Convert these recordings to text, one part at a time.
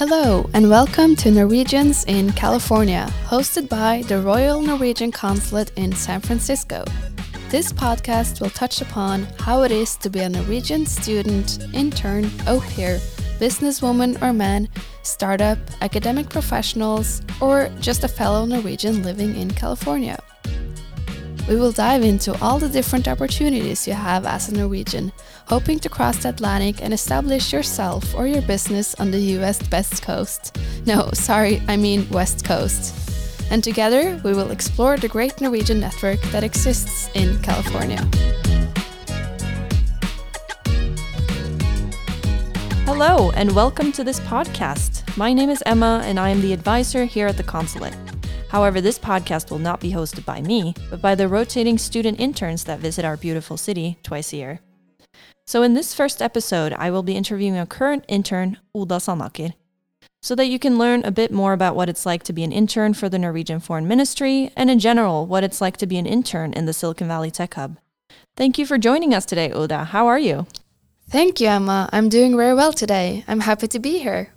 Hello, and welcome to Norwegians in California, hosted by the Royal Norwegian Consulate in San Francisco. This podcast will touch upon how it is to be a Norwegian student, intern, au pair, businesswoman or man, startup, academic professionals, or just a fellow Norwegian living in California. We will dive into all the different opportunities you have as a Norwegian, hoping to cross the Atlantic and establish yourself or your business on the US West Coast. No, sorry, I mean West Coast. And together we will explore the great Norwegian network that exists in California. Hello, and welcome to this podcast. My name is Emma, and I am the advisor here at the consulate. However, this podcast will not be hosted by me, but by the rotating student interns that visit our beautiful city twice a year. So, in this first episode, I will be interviewing a current intern, Oda Sanaker, so that you can learn a bit more about what it's like to be an intern for the Norwegian Foreign Ministry and, in general, what it's like to be an intern in the Silicon Valley Tech Hub. Thank you for joining us today, Oda. How are you? Thank you, Emma. I'm doing very well today. I'm happy to be here.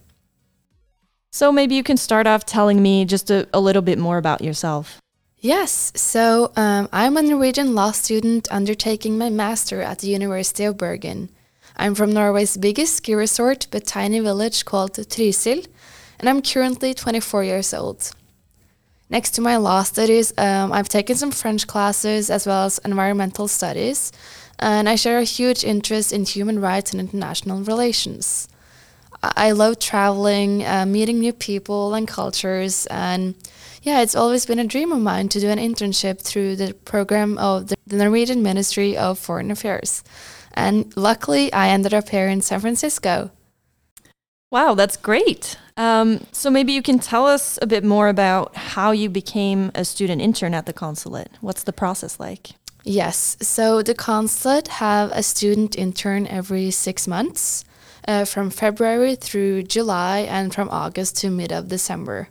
So, maybe you can start off telling me just a, a little bit more about yourself. Yes, so um, I'm a Norwegian law student undertaking my master at the University of Bergen. I'm from Norway's biggest ski resort but tiny village called Trysil, and I'm currently 24 years old. Next to my law studies, um, I've taken some French classes as well as environmental studies, and I share a huge interest in human rights and international relations. I, love traveling, uh, meeting new people and cultures, and yeah, it's always been a dream of mine to do an internship through the program of the Norwegian Ministry of Foreign Affairs. And luckily, I ended up here in San Francisco. Wow, that's great. Um, so maybe you can tell us a bit more about how you became a student intern at the consulate. What's the process like? Yes, so the consulate have a student intern every six months, uh, from February through July and from August to mid of December.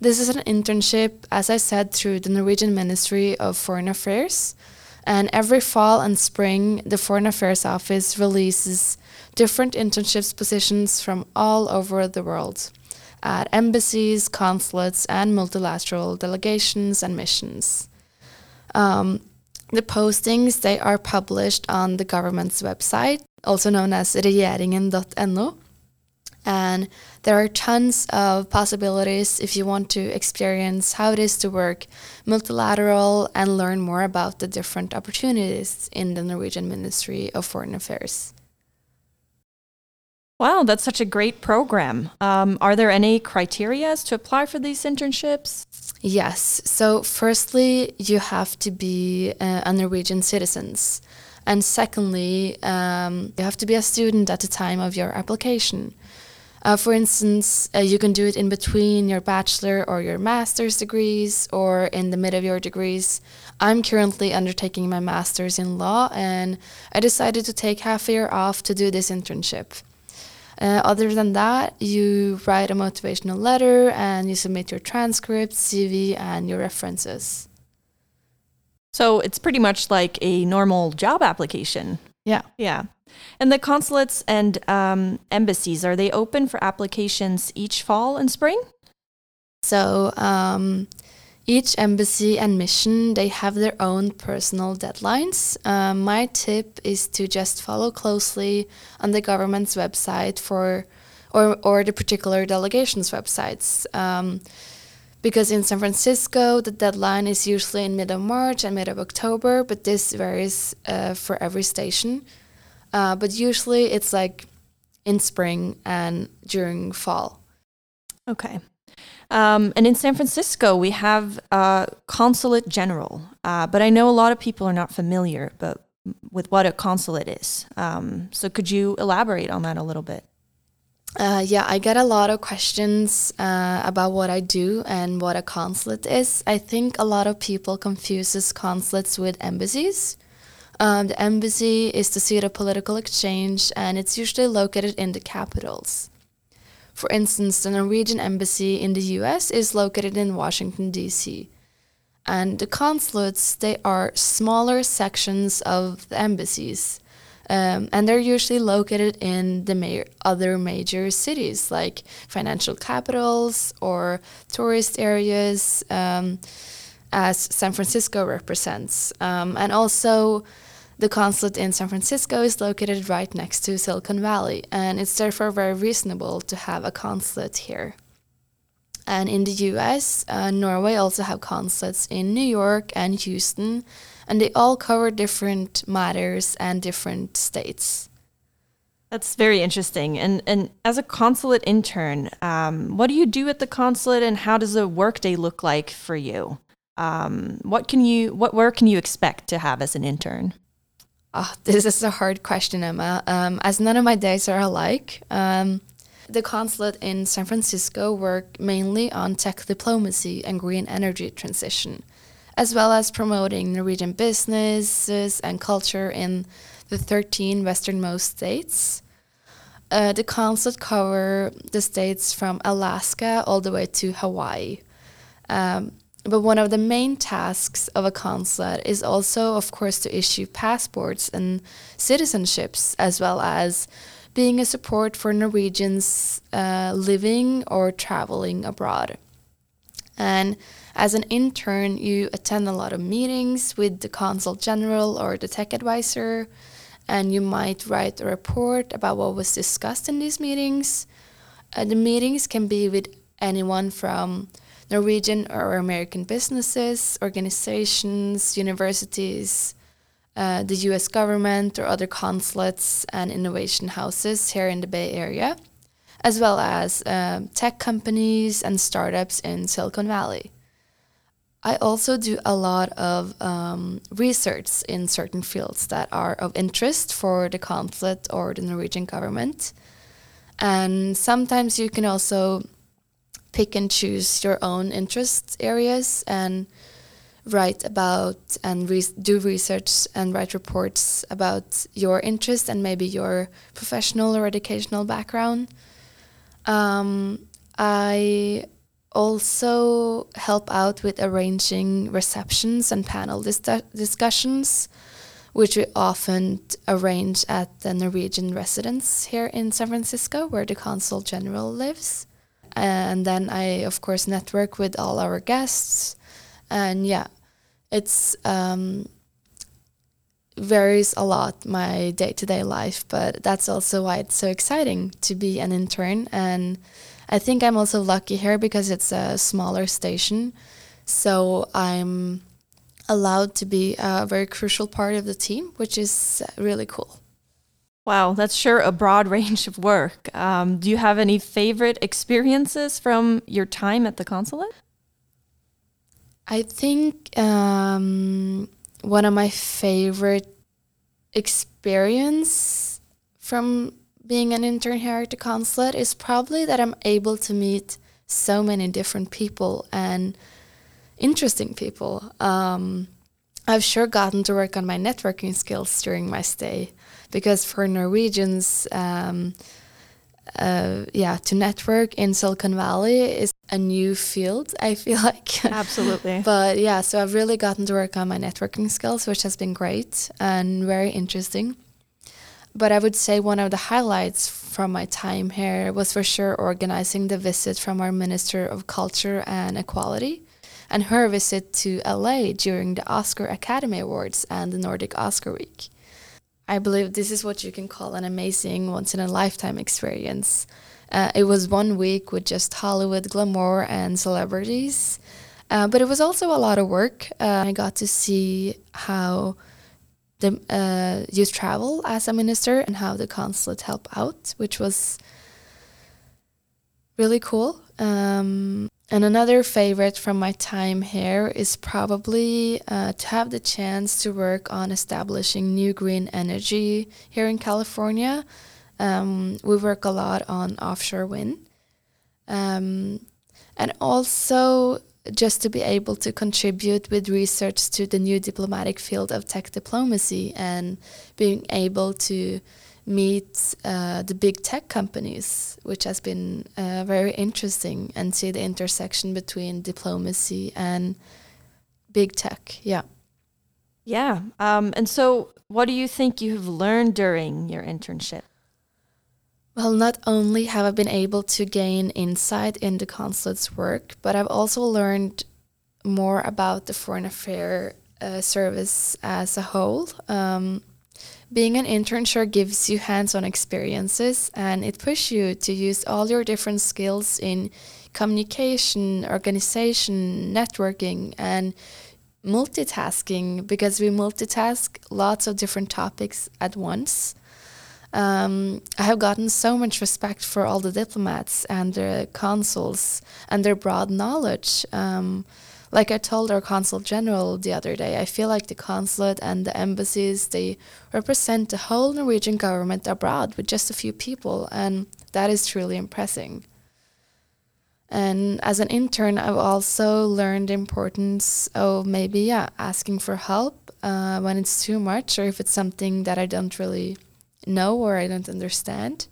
This is an internship, as I said, through the Norwegian Ministry of Foreign Affairs. And every fall and spring, the Foreign Affairs Office releases different internships positions from all over the world at embassies, consulates, and multilateral delegations and missions. Um, the postings they are published on the government's website, also known as regjeringen.no, and there are tons of possibilities if you want to experience how it is to work multilateral and learn more about the different opportunities in the Norwegian Ministry of Foreign Affairs. Wow, that's such a great program. Um, are there any criteria to apply for these internships? Yes. So, firstly, you have to be uh, a Norwegian citizens. And secondly, um, you have to be a student at the time of your application. Uh, for instance, uh, you can do it in between your bachelor or your master's degrees or in the mid of your degrees. I'm currently undertaking my master's in law and I decided to take half a year off to do this internship. Uh, other than that, you write a motivational letter and you submit your transcript, CV, and your references. So it's pretty much like a normal job application. Yeah. Yeah. And the consulates and um, embassies, are they open for applications each fall and spring? So um, each embassy and mission, they have their own personal deadlines. Uh, my tip is to just follow closely on the government's website for, or, or the particular delegation's websites. Um, because in San Francisco, the deadline is usually in mid of March and mid of October, but this varies uh, for every station. Uh, but usually it's like in spring and during fall. Okay. Um, and in San Francisco, we have a consulate general, uh, but I know a lot of people are not familiar but with what a consulate is. Um, so could you elaborate on that a little bit? Uh, yeah, I get a lot of questions uh, about what I do and what a consulate is. I think a lot of people confuses consulates with embassies. Um, the embassy is the seat of political exchange and it's usually located in the capitals. For instance, the Norwegian embassy in the US is located in Washington, D.C. And the consulates, they are smaller sections of the embassies. Um, and they're usually located in the ma- other major cities like financial capitals or tourist areas, um, as San Francisco represents. Um, and also, the consulate in San Francisco is located right next to Silicon Valley, and it's therefore very reasonable to have a consulate here. And in the US, uh, Norway also have consulates in New York and Houston, and they all cover different matters and different states. That's very interesting. And and as a consulate intern, um, what do you do at the consulate, and how does a workday look like for you? Um, what can you what work can you expect to have as an intern? Oh, this is a hard question, Emma. Um, as none of my days are alike. Um, the consulate in San Francisco work mainly on tech diplomacy and green energy transition, as well as promoting Norwegian businesses and culture in the 13 westernmost states. Uh, the consulate cover the states from Alaska all the way to Hawaii. Um, but one of the main tasks of a consulate is also, of course, to issue passports and citizenships, as well as being a support for Norwegians uh, living or traveling abroad. And as an intern, you attend a lot of meetings with the consul general or the tech advisor, and you might write a report about what was discussed in these meetings. Uh, the meetings can be with anyone from Norwegian or American businesses, organizations, universities, uh, the US government, or other consulates and innovation houses here in the Bay Area, as well as um, tech companies and startups in Silicon Valley. I also do a lot of um, research in certain fields that are of interest for the consulate or the Norwegian government. And sometimes you can also pick and choose your own interest areas and write about and re do research and write reports about your interest and maybe your professional or educational background. Um, I also help out with arranging receptions and panel dis discussions, which we often arrange at the Norwegian residence here in San Francisco, where the consul general lives and then I of course network with all our guests, and yeah, it's um, varies a lot my day to day life, but that's also why it's so exciting to be an intern, and I think I'm also lucky here because it's a smaller station, so I'm allowed to be a very crucial part of the team, which is really cool. Wow, that's sure a broad range of work. Um, do you have any favorite experiences from your time at the consulate? I think um, one of my favorite experience from being an intern here at the consulate is probably that I'm able to meet so many different people and interesting people. Um, I've sure gotten to work on my networking skills during my stay because for Norwegians, um, uh, yeah, to network in Silicon Valley is a new field. I feel like absolutely. but yeah, so I've really gotten to work on my networking skills, which has been great and very interesting. But I would say one of the highlights from my time here was for sure organizing the visit from our Minister of Culture and Equality and her visit to LA during the Oscar Academy Awards and the Nordic Oscar Week. I believe this is what you can call an amazing once in a lifetime experience. Uh, it was one week with just Hollywood glamour and celebrities, uh, but it was also a lot of work. Uh, I got to see how the uh, youth travel as a minister and how the consulate help out, which was really cool. Um, and another favorite from my time here is probably uh, to have the chance to work on establishing new green energy here in California. Um, we work a lot on offshore wind. Um, and also just to be able to contribute with research to the new diplomatic field of tech diplomacy and being able to meet uh, the big tech companies, which has been uh, very interesting, and see the intersection between diplomacy and big tech. Yeah. Yeah. Um, and so, what do you think you have learned during your internship? Well, not only have I been able to gain insight into consulate's work, but I've also learned more about the foreign affair uh, service as a whole. Um, being an intern sure gives you hands-on experiences and it pushes you to use all your different skills in communication, organization, networking, and multitasking because we multitask lots of different topics at once. Um, I have gotten so much respect for all the diplomats and the consuls and their broad knowledge. Um, like I told our consul general the other day, I feel like the consulate and the embassies they represent the whole Norwegian government abroad with just a few people, and that is truly impressive. And as an intern, I've also learned the importance of maybe yeah asking for help uh, when it's too much or if it's something that I don't really know or I don't understand.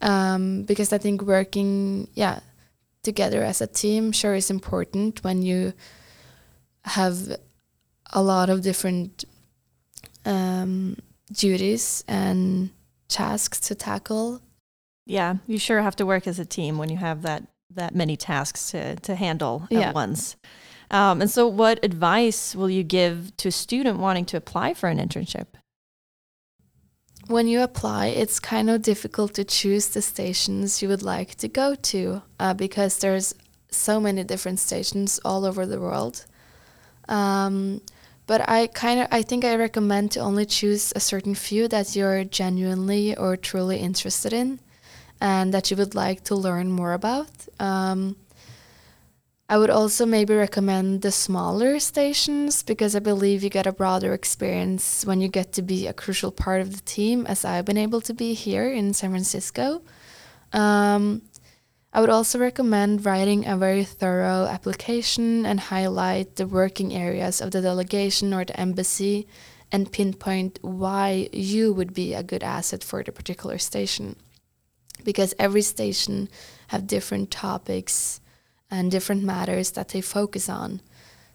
Um, because I think working yeah together as a team sure is important when you have a lot of different um, duties and tasks to tackle. Yeah, you sure have to work as a team when you have that that many tasks to to handle Yeah. at once. Um, and so, what advice will you give to a student wanting to apply for an internship? When you apply, it's kind of difficult to choose the stations you would like to go to uh, because there's so many different stations all over the world. Um, but I kind of I think I recommend to only choose a certain few that you're genuinely or truly interested in, and that you would like to learn more about. Um, I would also maybe recommend the smaller stations because I believe you get a broader experience when you get to be a crucial part of the team, as I've been able to be here in San Francisco. Um, I would also recommend writing a very thorough application and highlight the working areas of the delegation or the embassy and pinpoint why you would be a good asset for the particular station. Because every station have different topics and different matters that they focus on.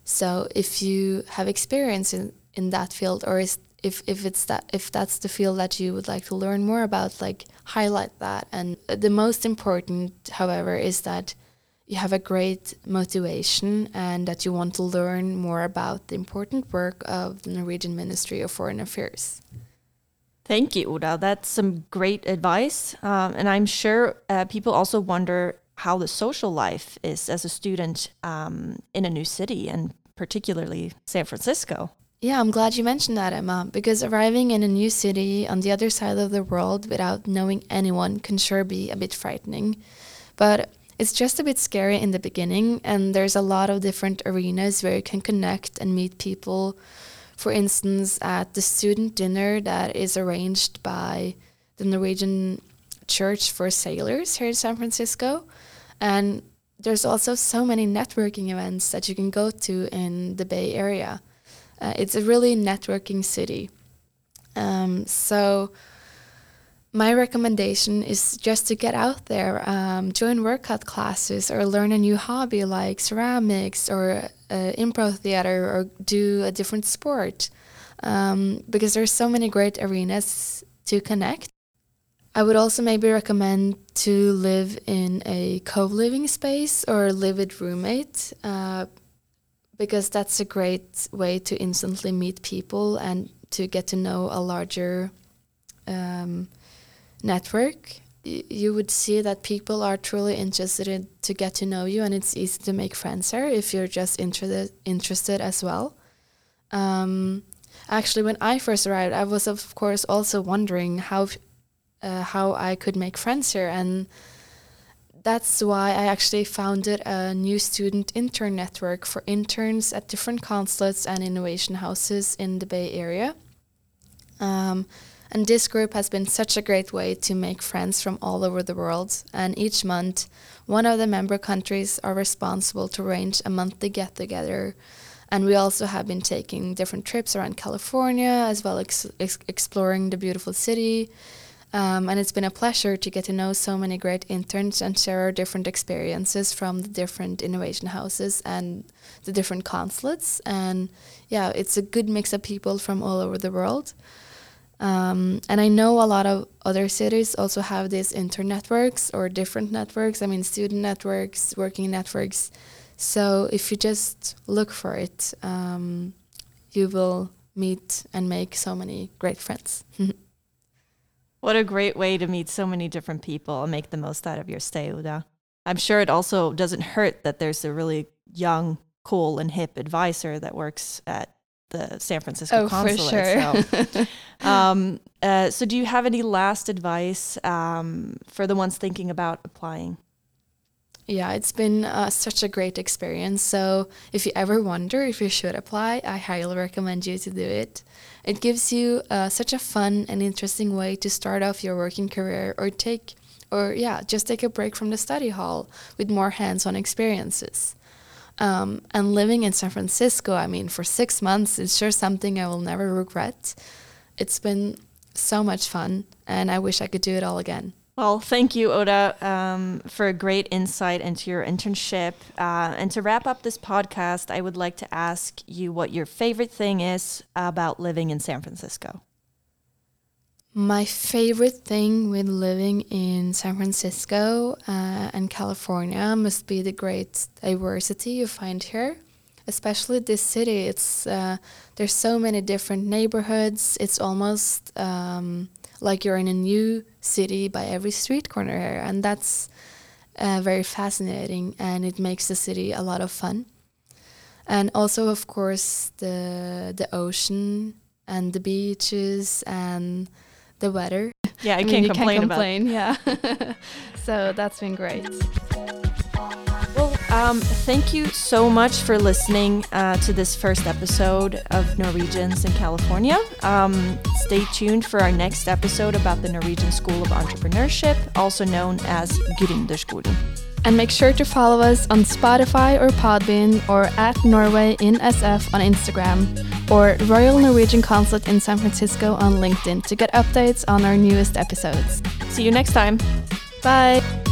So if you have experience in, in that field or is if, if it's that if that's the field that you would like to learn more about, like highlight that. And the most important, however, is that you have a great motivation and that you want to learn more about the important work of the Norwegian Ministry of Foreign Affairs. Thank you, Oda. That's some great advice. Um, and I'm sure uh, people also wonder how the social life is as a student um, in a new city, and particularly San Francisco. Yeah, I'm glad you mentioned that, Emma, because arriving in a new city on the other side of the world without knowing anyone can sure be a bit frightening. But it's just a bit scary in the beginning, and there's a lot of different arenas where you can connect and meet people. For instance, at the student dinner that is arranged by the Norwegian Church for Sailors here in San Francisco. And there's also so many networking events that you can go to in the Bay Area. Uh, it's a really networking city. Um, so my recommendation is just to get out there, um, join workout classes, or learn a new hobby like ceramics or uh, improv theater, or do a different sport, um, because there's so many great arenas to connect. I would also maybe recommend to live in a co-living space or live with roommate. Uh, because that's a great way to instantly meet people and to get to know a larger um, network. You would see that people are truly interested in, to get to know you, and it's easy to make friends there if you're just interested interested as well. Um, actually, when I first arrived, I was of course also wondering how uh, how I could make friends here, and that's why I actually founded a new student intern network for interns at different consulates and innovation houses in the Bay Area. Um, and this group has been such a great way to make friends from all over the world. And each month, one of the member countries are responsible to arrange a monthly get together. And we also have been taking different trips around California as well as ex- exploring the beautiful city Um, and it's been a pleasure to get to know so many great interns and share our different experiences from the different innovation houses and the different consulates. And yeah, it's a good mix of people from all over the world. Um, and I know a lot of other cities also have these intern networks or different networks. I mean, student networks, working networks. So if you just look for it, um, you will meet and make so many great friends. what a great way to meet so many different people and make the most out of your stay, Oda. I'm sure it also doesn't hurt that there's a really young, cool, and hip advisor that works at the San Francisco oh, consulate. For sure. so, um, uh, so, do you have any last advice um, for the ones thinking about applying? Yeah, it's been uh, such a great experience. So, if you ever wonder if you should apply, I highly recommend you to do it. It gives you uh, such a fun and interesting way to start off your working career or take, or yeah, just take a break from the study hall with more hands on experiences. Um, and living in San Francisco, I mean, for six months, it's sure something I will never regret. It's been so much fun, and I wish I could do it all again. Well, thank you, Oda, um, for a great insight into your internship. Uh, and to wrap up this podcast, I would like to ask you what your favorite thing is about living in San Francisco. My favorite thing with living in San Francisco uh, and California must be the great diversity you find here, especially this city. It's uh, there's so many different neighborhoods. It's almost um, like you're in a new city by every street corner here, and that's uh, very fascinating. And it makes the city a lot of fun. And also, of course, the the ocean and the beaches and the weather. Yeah, I, I can't complain can't complain. Yeah. so that's been great. Um, thank you so much for listening uh, to this first episode of Norwegians in California. Um, stay tuned for our next episode about the Norwegian School of Entrepreneurship, also known as Gründerskolen. And make sure to follow us on Spotify or Podbean or at Norway in SF on Instagram or Royal Norwegian Consulate in San Francisco on LinkedIn to get updates on our newest episodes. See you next time. Bye.